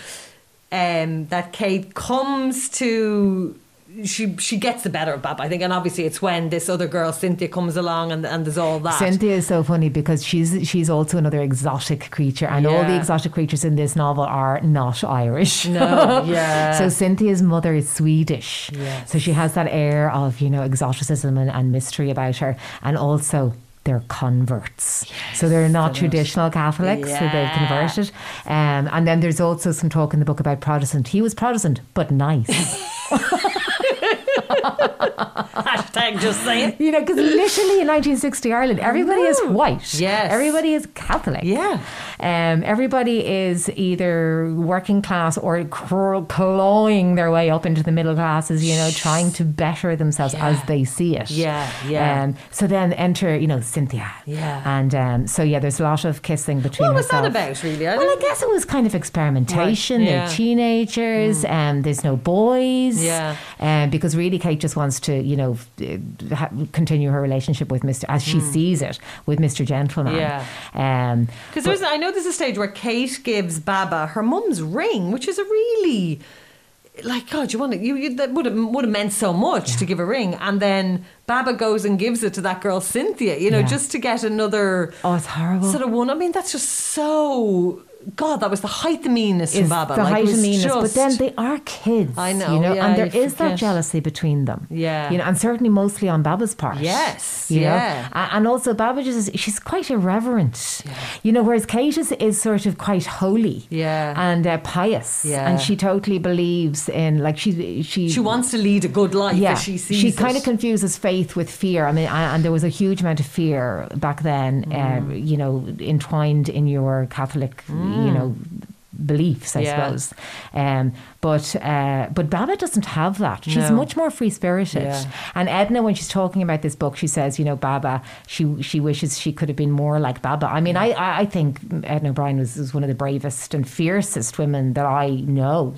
um, that Kate comes to she she gets the better of Baba. I think, and obviously it's when this other girl Cynthia comes along and and there's all that. Cynthia is so funny because she's she's also another exotic creature, and all the exotic creatures in this novel are not Irish. No, yeah. so Cynthia's mother is Swedish, Yes. so she has that air of you know exoticism and, and mystery about her, and also. They're converts, so they're not traditional Catholics. So they've converted, um, and then there's also some talk in the book about Protestant. He was Protestant, but nice. Hashtag just saying. You know, because literally in 1960 Ireland, everybody is white. Yes. Everybody is Catholic. Yeah. Um, everybody is either working class or clawing their way up into the middle classes, you know, trying to better themselves Yeah. as they see it. Yeah, yeah. Um, so then enter, you know, Cynthia. Yeah. And um, so, yeah, there's a lot of kissing between What was that about, really? I well, I guess it was kind of experimentation. Right, yeah. They're teenagers, and there's no boys. Yeah. Um, because really, Kate just wants to, you know, ha- continue her relationship with Mr. as she sees it with Mr. Gentleman. Yeah. Um, Because there's, I know there's a stage where Kate gives Baba her mum's ring, which is a really like God, you want to, you, you that would have would have meant so much to give a ring, and then Baba goes and gives it to that girl Cynthia, you know, Yeah. just to get another Oh, it's horrible. sort of one. I mean, that's just so God. That was the height of meanness from Baba. the like, height of meanness, but then they are kids. I know, you know, yeah, and there is is that jealousy between them. Yeah. you know, and certainly mostly on Baba's part. Yes, you yeah. know, and also Baba just she's quite irreverent. Yeah. You know, whereas Kate is, is sort of quite holy. Yeah. and uh, pious. Yeah. and she totally believes in like she she she wants to lead a good life. yeah, she sees she it. kind of confuses faith with fear. I mean, and there was a huge amount of fear back then. Mm. Uh, you know, entwined in your Catholic, you know, beliefs. I Mm. Yeah. suppose. Um, but uh, but Baba doesn't have that. She's No. much more free spirited. Yeah. And Edna, when she's talking about this book, she says, you know, Baba, she she wishes she could have been more like Baba. I mean, I I think Edna O'Brien was, was one of the bravest and fiercest women that I know.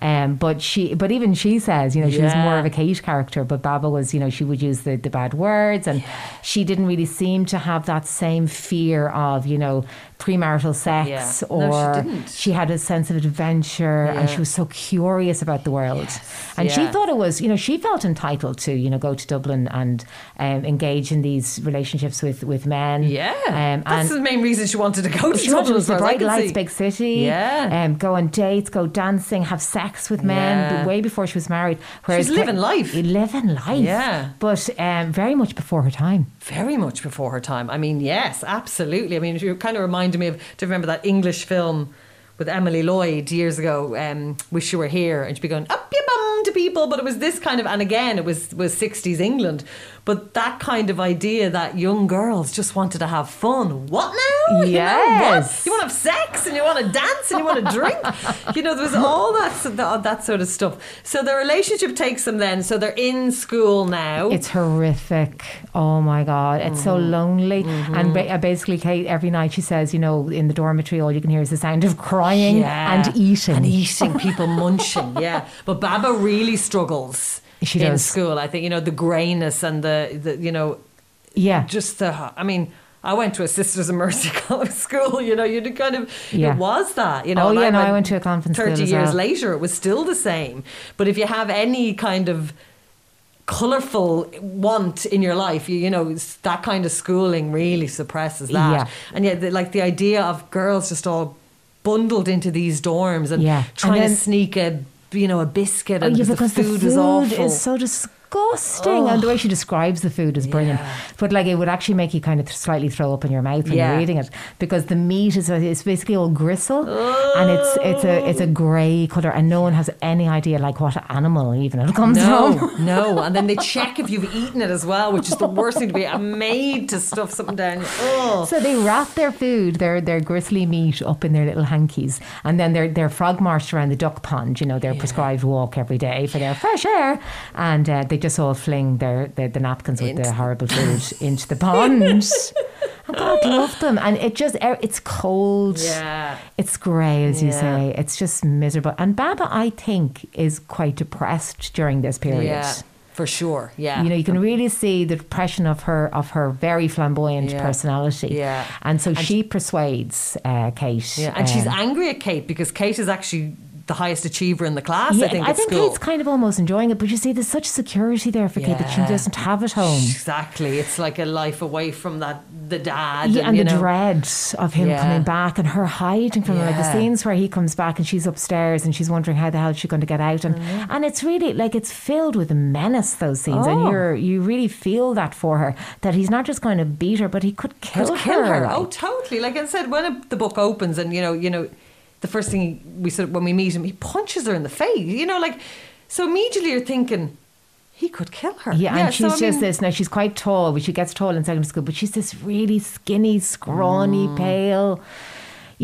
Um, but she, but even she says, you know, she was more of a Kate character, but Baba was, you know, she would use the, the bad words, and she didn't really seem to have that same fear of, you know, premarital sex, Yeah. No, she or didn't. she had a sense of adventure, and she was so curious about the world, and she thought it was, you know, she felt entitled to, you know, go to Dublin and um, engage in these relationships with with men. Yeah, um, that's the main reason she wanted to go to she Dublin. to as far bright lights, see. big city. Yeah. um, go on dates, go dancing, have sex with men. Yeah. Way before she was married. Whereas was living life. living life. Yeah. but um, very much before her time. Very much before her time. I mean, yes, absolutely. I mean, you kind of reminded me of. Do you remember that English film with Emily Lloyd years ago? Um, Wish you were here, and she'd be going up your bum to people. But it was this kind of, and again, it was was sixties England. But that kind of idea that young girls just wanted to have fun. What now? You know, what? Yes. You want to have sex and you want to dance and you want to drink. you know, there was all that that, sort of stuff. So the relationship takes them then. So they're in school now. It's horrific. Oh my God. It's so Mm-hmm. lonely. And ba- uh, basically, Kate, every night she says, you know, in the dormitory, all you can hear is the sound of crying Yeah. and eating. and eating, people munching. Yeah, but Baba really struggles She in does. school. I think you know the greyness and the, the you know yeah. just the. I mean. I went to a Sisters of Mercy College school. You know, you kind of Yeah. it was that. You know, Oh, and yeah, no, I went to a convent school Thirty years well. later, it was still the same. But if you have any kind of colourful want in your life, you, you know, that kind of schooling really suppresses that. Yeah. And yet, the, like the idea of girls just all bundled into these dorms and Yeah. And trying then- to sneak a, you know, a biscuit Oh, and yeah, the because food the was food awful. is so disgusting, and the way she describes the food is brilliant. Yeah. But like, it would actually make you kind of slightly throw up in your mouth when Yeah. you're eating it because the meat is it's basically all gristle, and it's it's a it's a grey color, and no one has any idea like what animal even it comes no, from. no, and then they check if you've eaten it as well, which is the worst thing to be. I'm made to stuff something down. Oh, So they wrap their food, their their gristly meat, up in their little hankies, and then they're they're frog marched around the duck pond. You know, their prescribed walk every day for their fresh air, and uh, they just all fling their, their the napkins with Into- the horrible food into the pond. And God love them, and it just er, it's cold. yeah. It's grey, as you Yeah. say. It's just miserable. And Baba, I think, is quite depressed during this period. Yeah, for sure. Yeah. You know, you can really see the depression of her of her very flamboyant Yeah. personality. Yeah. and so she persuades uh, Kate. Yeah, and she's um, angry at Kate because Kate is actually the highest achiever in the class. yeah, I think at school. Kate's kind of almost enjoying it, but you see, there's such security there for Kate that she doesn't have at home. Exactly, it's like a life away from that the dad. Yeah, and you the know. dread of him Yeah. coming back and her hiding from him. Like the scenes where he comes back and she's upstairs and she's wondering how the hell she's going to get out. And Mm-hmm. and it's really like it's filled with menace. Those scenes, and Oh. you're you really feel that for her that he's not just going to beat her, but he could kill Could kill her. Oh, totally. Like I said, when it- the book opens, and you know, you know, the first thing we said when we meet him, he punches her in the face. You know, like so immediately you're thinking he could kill her. Yeah, and so, she's I just mean, this. Now she's quite tall, but she gets tall in secondary school. But she's this really skinny, scrawny, Mm. pale.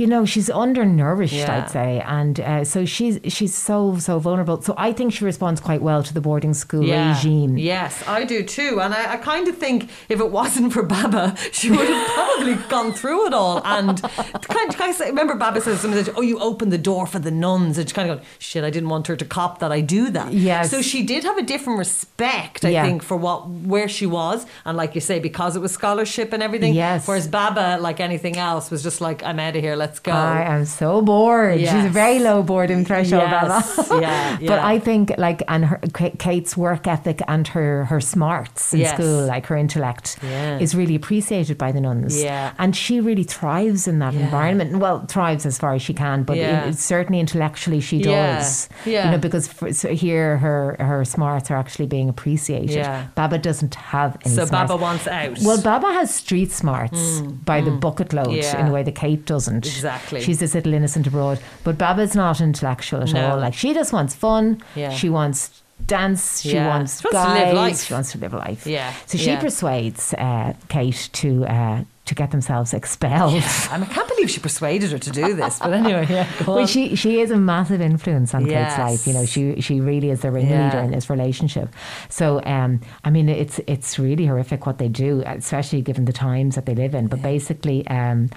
You know, she's undernourished, Yeah. I'd say, and uh, so she's she's so so vulnerable. So I think she responds quite well to the boarding school Yeah. regime. Yes, I do too. And I, I kind of think if it wasn't for Baba, she would have probably gone through it all. And kind of, kind of say, remember Baba says something that, oh, you opened the door for the nuns. And she kind of go, shit, I didn't want her to cop that I do that. Yes. So she did have a different respect, I Yeah. think, for what where she was. And like you say, because it was scholarship and everything. Yes. Whereas Baba, like anything else, was just like, I'm out of here. Let's let's go. I am so bored. She's a very low boredom threshold, Yes, Bella. yeah, But. I think like and her Kate's work ethic and her her smarts in Yes. school, like her intellect, Yeah. is really appreciated by the nuns. Yeah. and she really thrives in that Yeah. environment. Well, thrives as far as she can, but Yeah. certainly intellectually she does. yeah. You know, because for, so here her her smarts are actually being appreciated. Yeah. Baba doesn't have any so smarts. Baba wants out. Well, Baba has street smarts by the bucket load Mm, Yeah. in a way that Kate doesn't. Exactly. She's this little innocent abroad. But Baba's not intellectual at No. all. Like, she just wants fun. Yeah. She wants dance. She Yeah. wants She wants to live guys. life. She wants to live life. Yeah. So she Yeah. persuades uh, Kate to uh, to get themselves expelled. I, mean, I can't believe she persuaded her to do this. But anyway, yeah, Well, she she is a massive influence on Kate's life. You know, she she really is the ringleader Yeah. in this relationship. So, um, I mean, it's it's really horrific what they do, especially given the times that they live in. But basically, um,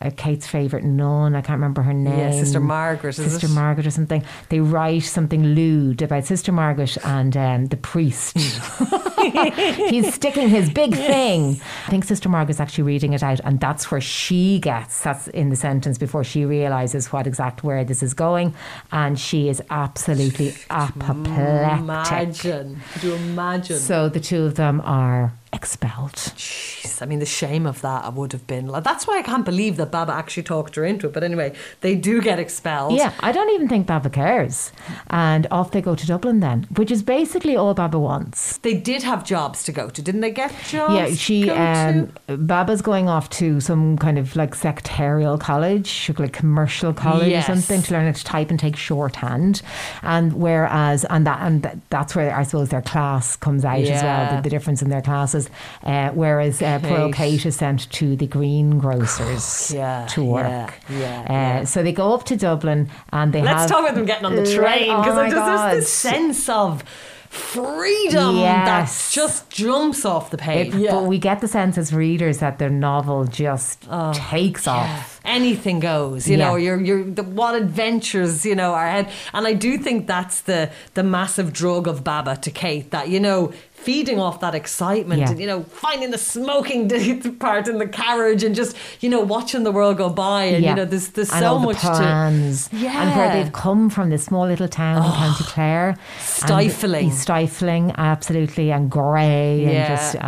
uh, Kate's favorite nun, I can't remember her name. Yeah, Sister Margaret, Sister? Margaret or something. They write something lewd about Sister Margaret and um, the priest. He's sticking his big thing. I think Sister Margaret's actually reading it out, and that's where she gets. That's in the sentence before she realizes what exact where this is going, and she is absolutely apoplectic. Imagine. Could you imagine? So the two of them are expelled. Jeez, I mean, the shame of that would have been. Like, that's why I can't believe that Baba actually talked her into it. But anyway, they do get expelled. Yeah, I don't even think Baba cares. And off they go to Dublin then, which is basically all Baba wants. They did have jobs to go to, didn't they? Get jobs. Yeah, she um? Baba's going off to some kind of like secretarial college, like commercial college Yes. or something to learn how to type and take shorthand. And whereas and that and that's where I suppose their class comes out as well, the, the difference in their classes. Uh, whereas uh, poor Kate. Kate is sent to the greengrocers Yeah, to work. yeah, yeah, Uh, yeah. So they go up to Dublin and they Let's have talk about them getting on the train oh because my there's this sense of freedom that just jumps off the page. It- But we get the sense as readers that their novel just takes off. anything goes you know you're you're the, what adventures you know are ahead and i do think that's the the massive drug of baba to kate that you know feeding off that excitement Yeah. and you know finding the smoking part in the carriage and just you know watching the world go by and you know there's there's and so much to Yeah. and where they've come from this small little town in County Clare Stifling. stifling absolutely and grey and just uh,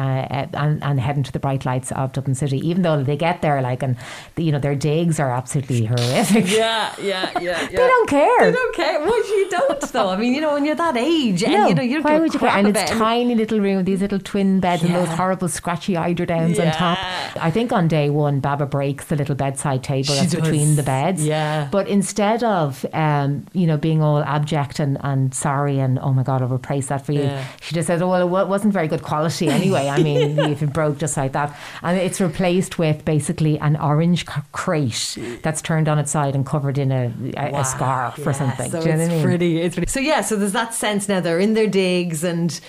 and, and heading to the bright lights of Dublin City even though they get there like and you know their digs are absolutely horrific yeah yeah yeah, yeah. they don't care They don't care. Well, you don't, though. I mean, you know, when you're that age, and you know, you don't why would you care? And it's tiny little room, with these little twin beds and those horrible scratchy eiderdowns on top. I think on day one, Baba breaks the little bedside table She that's does. between the beds. Yeah. But instead of, um, you know, being all abject and, and sorry and, oh my God, I'll replace that for you, Yeah. she just said, oh, well, it wasn't very good quality anyway. I mean, if it broke just like that. And it's replaced with basically an orange crate that's turned on its side and covered in a, a, Wow. a scarf or something. So Do you know it's what I mean? pretty. It's pretty. So yeah. So there's that sense now. They're in their digs and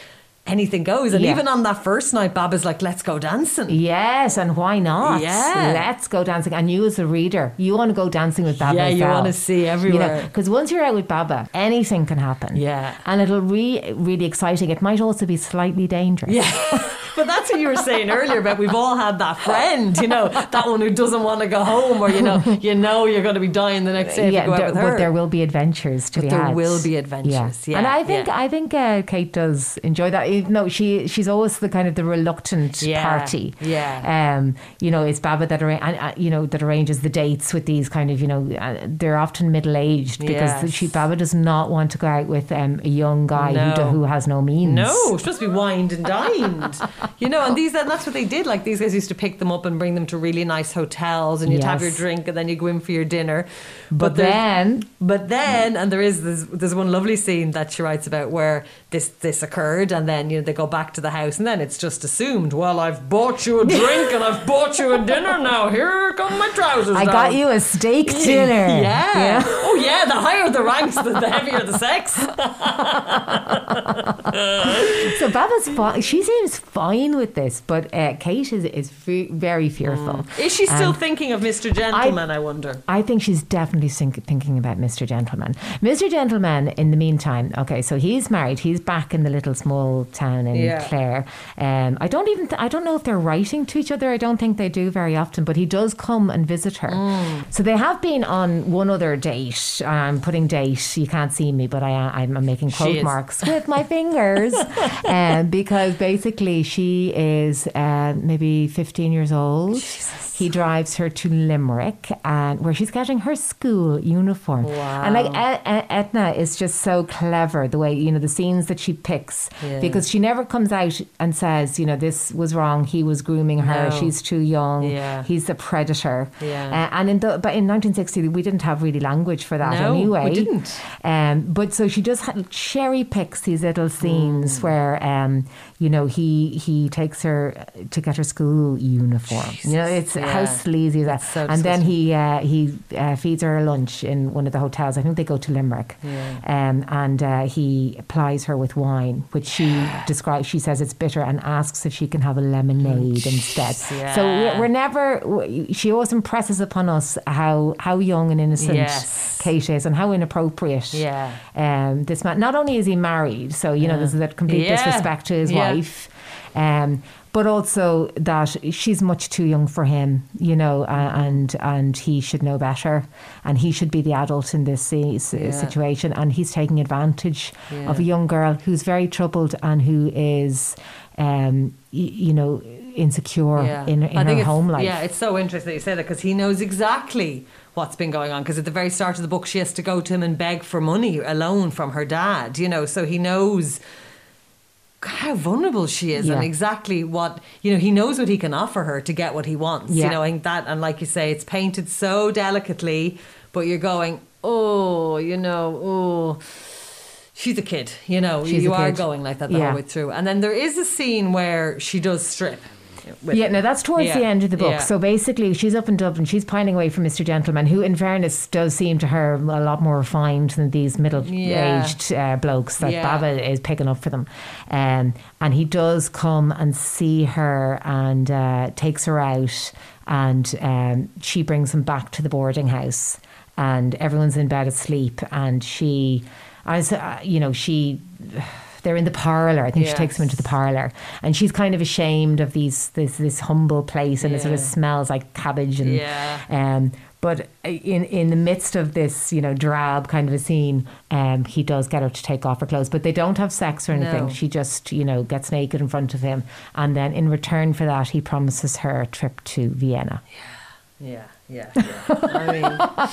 anything goes. And Yeah. even on that first night, Baba's like, "Let's go dancing." Yes, and why not? Yeah. Let's go dancing. And you, as a reader, you want to go dancing with Baba. Yeah, you well. wanna see everywhere. Because once you're out with Baba, anything can happen. Yeah. And it'll be really exciting. It might also be slightly dangerous. Yeah. but that's what you were saying earlier about we've all had that friend, you know, that one who doesn't want to go home, or you know, you know, you're going to be dying the next day if you go out there- with her. but there will be adventures to But be there had. will be adventures, yeah, and I think yeah. I think uh, Kate does enjoy that. Though she she's always the kind of the reluctant Yeah, party. yeah. Um, you know, it's Baba that arra- and, uh, you know that arranges the dates with these kind of you know uh, they're often middle aged because Yes. she Baba does not want to go out with um, a young guy who, No. who has no means. No, it's supposed to be wined and dined. you know, and these and that's what they did. Like these guys used to pick them up and bring them to really nice hotels, and you'd have your drink, and then you go in for your dinner. But there's- then but then, and there is there's one lovely scene that she writes about where this this occurred, and then you know they go back to the house, and then it's just assumed. Well, I've bought you a drink, and I've bought you a dinner. Now here come my trousers. I got you a steak dinner. Yeah. Oh yeah. The higher the ranks, the, the heavier the sex. So Baba's fine. She seems fine with this, but uh, Kate is is very fearful. Is she still Um, thinking of Mr. Gentleman? I, wonder. I think she's definitely think, thinking about Mr. Gentleman. Mr. Gentleman, in the meantime, okay, so he's married. He's back in the little small town in Yeah. Clare. Um, I don't even th- I don't know if they're writing to each other. I don't think they do very often, but he does come and visit her. Mm. So they have been on one other date. I'm putting date. You can't see me, but I I'm, I'm making quote marks with my fingers, um, because basically she is uh, maybe 15 years old. He drives her to Limerick, and where she's getting her school uniform. And like Edna is just so clever the way you know the scenes that she picks Yeah. because she never comes out and says you know this was wrong. He was grooming her. No. She's too young. Yeah. He's a predator. Yeah. Uh, and in the but in 1960 we didn't have really language for that No, we anyway. didn't. Um, but so she just had, cherry picks these little scenes Mm. where, um, you know, he he takes her to get her school uniform. You know, it's how sleazy is that. so and then he uh, he uh, feeds her a lunch in one of the hotels. I think they go to Limerick. Yeah. Um, and uh, he plies her with wine, which she describes. She says it's bitter and asks if she can have a lemonade instead. So yeah. we're, we're never. She always impresses upon us how how young and innocent Yes. Kate is, and how inappropriate. Yeah. Um, this man. Not only is he married, so you know this is a complete disrespect to his wife. Um, but also that she's much too young for him, you know, and and he should know better, and he should be the adult in this si- si- Yeah. situation, and he's taking advantage of a young girl who's very troubled and who is, um, y- you know, insecure in, in her home life. Yeah, it's so interesting that you say that because he knows exactly what's been going on. Because at the very start of the book, she has to go to him and beg for money, alone from her dad. You know, so he knows how vulnerable she is and exactly what you know. He knows what he can offer her to get what he wants. You Yeah. know, and that and like you say, it's painted so delicately, but you're going, oh, you know, oh. She's a kid, you know. She's you are kid. going like that the Yeah. whole way through, and then there is a scene where she does strip. Yeah, no, that's towards Yeah, the end of the book. yeah. So basically, she's up in Dublin. She's pining away from Mr. Gentleman, who, in fairness, does seem to her a lot more refined than these middle-aged uh, blokes that Yeah. Baba is picking up for them. Um, and he does come and see her and uh, takes her out, and um, she brings him back to the boarding house, and everyone's in bed asleep, and she, as uh, you know, she. They're in the parlor. I think she takes him into the parlor, and she's kind of ashamed of these this this humble place, and it sort of smells like cabbage and Yeah. um. But in in the midst of this, you know, drab kind of a scene, um, he does get her to take off her clothes, but they don't have sex or anything. No. She just, you know, gets naked in front of him, and then in return for that, he promises her a trip to Vienna. Yeah, yeah, yeah. I mean,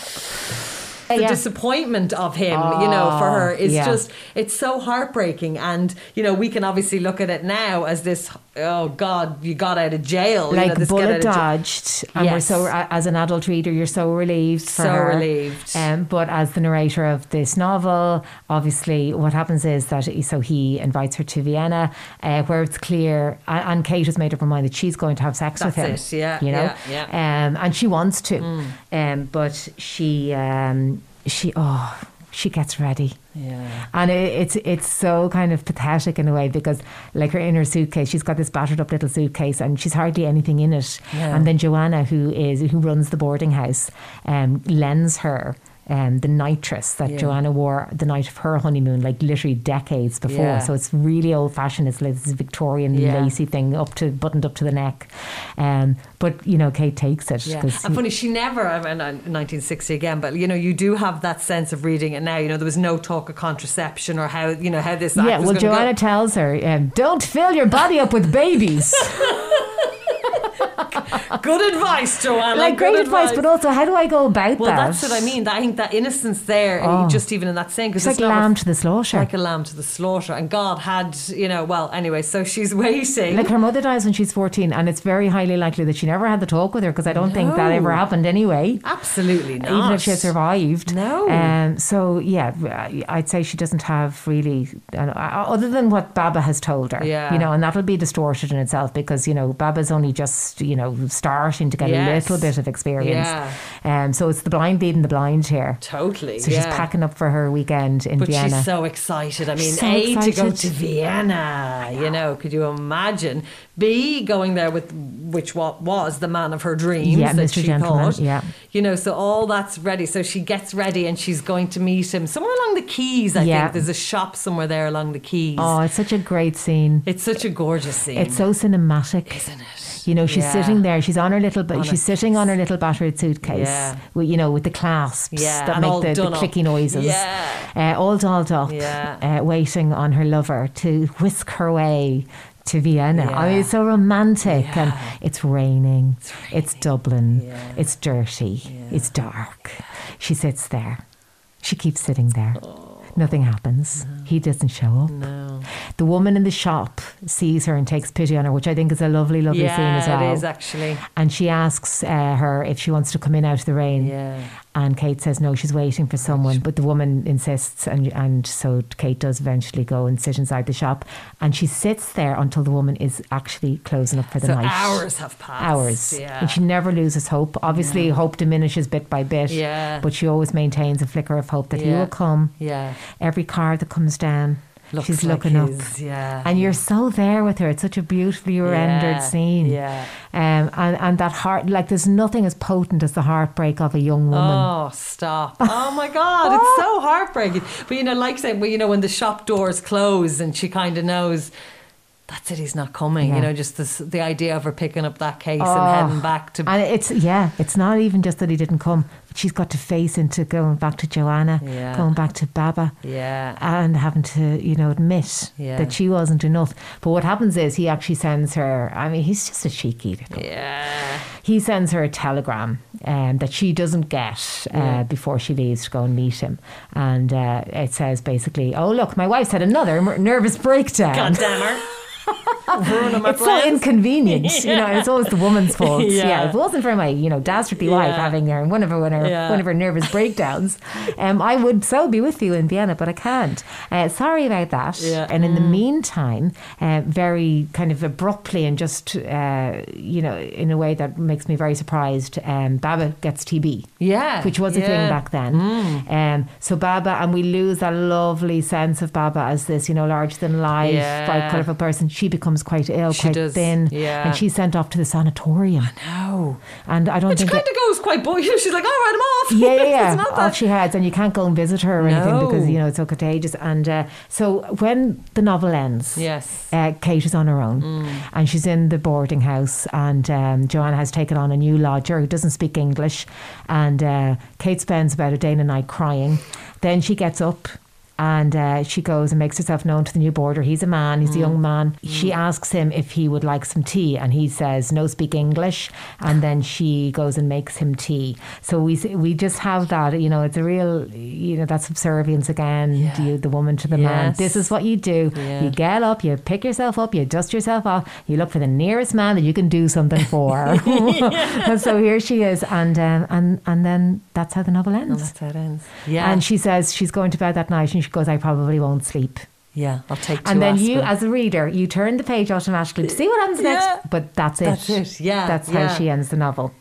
the Yeah. disappointment of him, you know, for her is ah, yeah. just, it's so heartbreaking. And, you know, we can obviously look at it now as this, oh God, you got out of jail. you Like know, this bullet out dodged, and we're so as an adult reader, you're so relieved So her. relieved. Um, but as the narrator of this novel, obviously, what happens is that so he invites her to Vienna, uh, where it's clear, and Kate has made up her mind that she's going to have sex with him. It, yeah, you know, yeah, Um, and she wants to, um, but she, um, she, oh, she gets ready. Yeah. And it, it's it's so kind of pathetic in a way because, like, her in her suitcase, she's got this battered up little suitcase, and she's hardly anything in it. Yeah. And then Joanna, who is who runs the boarding house, um, lends her. Um, the nitrous that Yeah. Joanna wore the night of her honeymoon, like literally decades before. Yeah. So it's really old fashioned. It's like this Victorian Yeah. lacy thing up to buttoned up to the neck. Um, but you know, Kate takes it. Yeah, and funny, she never, I mean, uh, 1960 again, but you know, you do have that sense of reading it now. You know, there was no talk of contraception or how, you know, how this yeah, well, Joanna go. tells her, um, "Don't fill your body up with babies." Good advice, Joanna. like great advice, but also how do I go about Well, that? that's what I mean. I think that innocence there, Oh. just even in that saying, because It's like lamb to the slaughter. like a lamb to the slaughter. And God had, you know, well, anyway, so she's waiting. Like her mother dies when she's 14, and it's very highly likely that she never had the talk with her because I don't think that ever happened anyway. Absolutely not. Even if she had survived. No. Um, so, yeah, I'd say she doesn't have really, uh, other than what Baba has told her. Yeah. You know, and that'll be distorted in itself because, you know, Baba's only just, you know, starting to get Yes. a little bit of experience. Yeah. Um, so it's the blind leading the blind here. Totally. So yeah. she's packing up for her weekend in But Vienna. she's so excited. I mean, So A, to go to Vienna, you know, could you imagine? B, going there with, which what was the man of her dreams Yeah, that Mr. she Gentleman, thought. yeah. You know, so all that's ready. So she gets ready and she's going to meet him somewhere along the Quays, I Yeah. think. There's a shop somewhere there along the Quays. oh, it's such a great scene. It's such a gorgeous scene. It's so cinematic. isn't it? You know, she's Yeah. sitting there. She's on her little, but she's sitting on her little battered suitcase. Yeah. With, you know, with the clasps Yeah, that and make the, the clicky noises. Yeah. Uh, all dolled up. Yeah. Uh, waiting on her lover to whisk her way to Vienna. Yeah. I mean, it's so romantic, and Yeah. it's raining. It's, Dublin. Yeah. It's dirty. It's dark. She sits there. She keeps sitting there. Nothing happens. He doesn't show up. No. The woman in the shop sees her and takes pity on her, which I think is a lovely, lovely yeah, scene as well. it is actually. And she asks uh, her if she wants to come in out of the rain. Yeah. And Kate says no, she's waiting for someone. But the woman insists, and and so Kate does eventually go and sit inside the shop. And she sits there until the woman is actually closing up for the So night. hours have passed. Hours. Yeah. And she never loses hope. Obviously, hope diminishes bit by bit. Yeah. But she always maintains a flicker of hope that he will come. yeah. Every car that comes down, Looks she's like looking up. Yeah. And you're so there with her. It's such a beautifully rendered Yeah, scene. yeah. Um, and, and that heart, like, there's nothing as potent as the heartbreak of a young woman. Oh, stop. Oh my God, it's so heartbreaking. But you know, like saying, well, you know, when the shop doors close and she kind of knows that's it, he's not coming. Yeah. You know, just this, the idea of her picking up that case Oh. and heading back to. And it's, yeah, it's not even just that he didn't come, but she's got to face into going back to Joanna, Yeah. going back to Baba. yeah. And having to, you know, admit Yeah. that she wasn't enough. But what happens is he actually sends her. I mean, he's just a cheeky little Yeah. he sends her a telegram um, that she doesn't get uh, Yeah. before she leaves to go and meet him. And uh, it says basically, Oh, look, my wife's had another nervous breakdown. God damn her. It's so plans. inconvenient, you know, it's always the woman's fault. Yeah. yeah. if it wasn't for my, you know, dastardly wife having her one of her one of her, Yeah. one of her nervous breakdowns, um, I would so be with you in Vienna, but I can't. Uh, sorry about that. Yeah. And in the meantime, uh, very kind of abruptly and just, uh, you know, in a way that makes me very surprised, um, Baba gets TB Yeah. which was a thing. Mm. back then. Um, so Baba, and we lose that lovely sense of Baba as this, you know, larger than life, Yeah. bright, colourful person. She becomes quite ill, She quite does, thin, yeah. and she's sent off to the sanatorium. No. And I don't Which think. kind that- of goes quite boyish. She's like, all right, I'm off. yeah, yeah, It's yeah. not Off that. she heads, and you can't go and visit her or anything because you know it's so contagious. And uh, so when the novel ends, Yes. uh, Kate is on her own, Mm. and she's in the boarding house, and um, Joanna has taken on a new lodger who doesn't speak English, and uh, Kate spends about a day and a night crying. Then she gets up. And uh, she goes and makes herself known to the new boarder. He's a man, he's a Mm. young man. She asks him if he would like some tea, and he says, No, speak English. And then she goes and makes him tea. So we we just have that, you know, it's a real, you know, that subservience again, Yeah. you, the woman to the man. This is what you do. Yeah. You get up, you pick yourself up, you dust yourself off, you look for the nearest man that you can do something for. and so here she is, and um, and and then that's how the novel And ends. that's how it ends. Yeah. And she says she's going to bed that night, and goes, "I probably won't sleep." yeah, I'll take two and then you, as a reader, you turn the page automatically to see what happens Yeah. next. But that's it. That's it, yeah, That's how yeah. she ends the novel.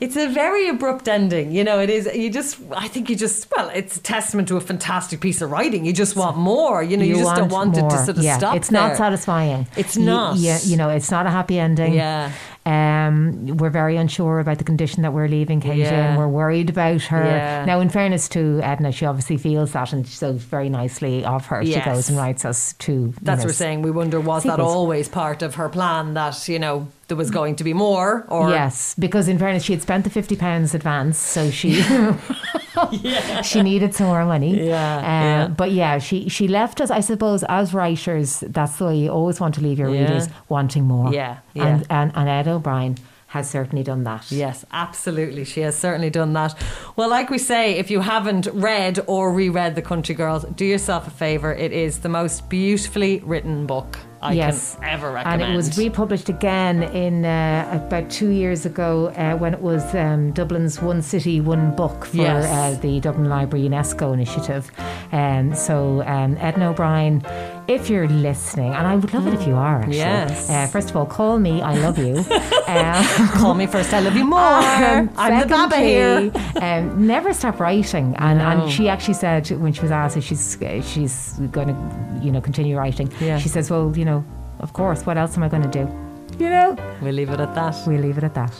It's a very abrupt ending. You know, it is. You just, I think you just, well, it's a testament to a fantastic piece of writing. You just want more. You know, you, just don't want it to sort of yeah, stop. It's not satisfying. It's not. Yeah, you know, it's not a happy ending. Yeah. Um, we're very unsure about the condition that we're leaving Kate Yeah. in. We're worried about her. Yeah. Now, in fairness to Edna, she obviously feels that, and so very nicely of her, Yes. she goes and writes us to. That's what we're saying. We wonder was that always part of her plan that you know there was going to be more, or Yes, because in fairness, she had spent the fifty pounds advance, so she she needed some more money. Yeah, Uh, yeah. But yeah, she she left us. I suppose as writers, that's the way you always want to leave your Yeah. readers wanting more. Yeah, yeah. And, and and Ed O'Brien has certainly done that. Yes, absolutely. She has certainly done that. Well, like we say, if you haven't read or reread The Country Girls, do yourself a favour. It is the most beautifully written book I yes. can ever And it was republished again in uh, about two years ago uh, when it was um, Dublin's One City, One Book for Yes. uh, the Dublin Library UNESCO initiative. Um, so um, Edna O'Brien if you're listening, and I would love it if you are actually. Yes. Uh, first of all, call me. I love you. um, Call me first. I love you more. um, I'm the baba here. Um, never stop writing, and, No. and she actually said when she was asked if she's she's going to you know continue writing, Yeah. she says, well, you know, of course. What else am I going to do? You know, We'll leave it at that. we'll leave it at that.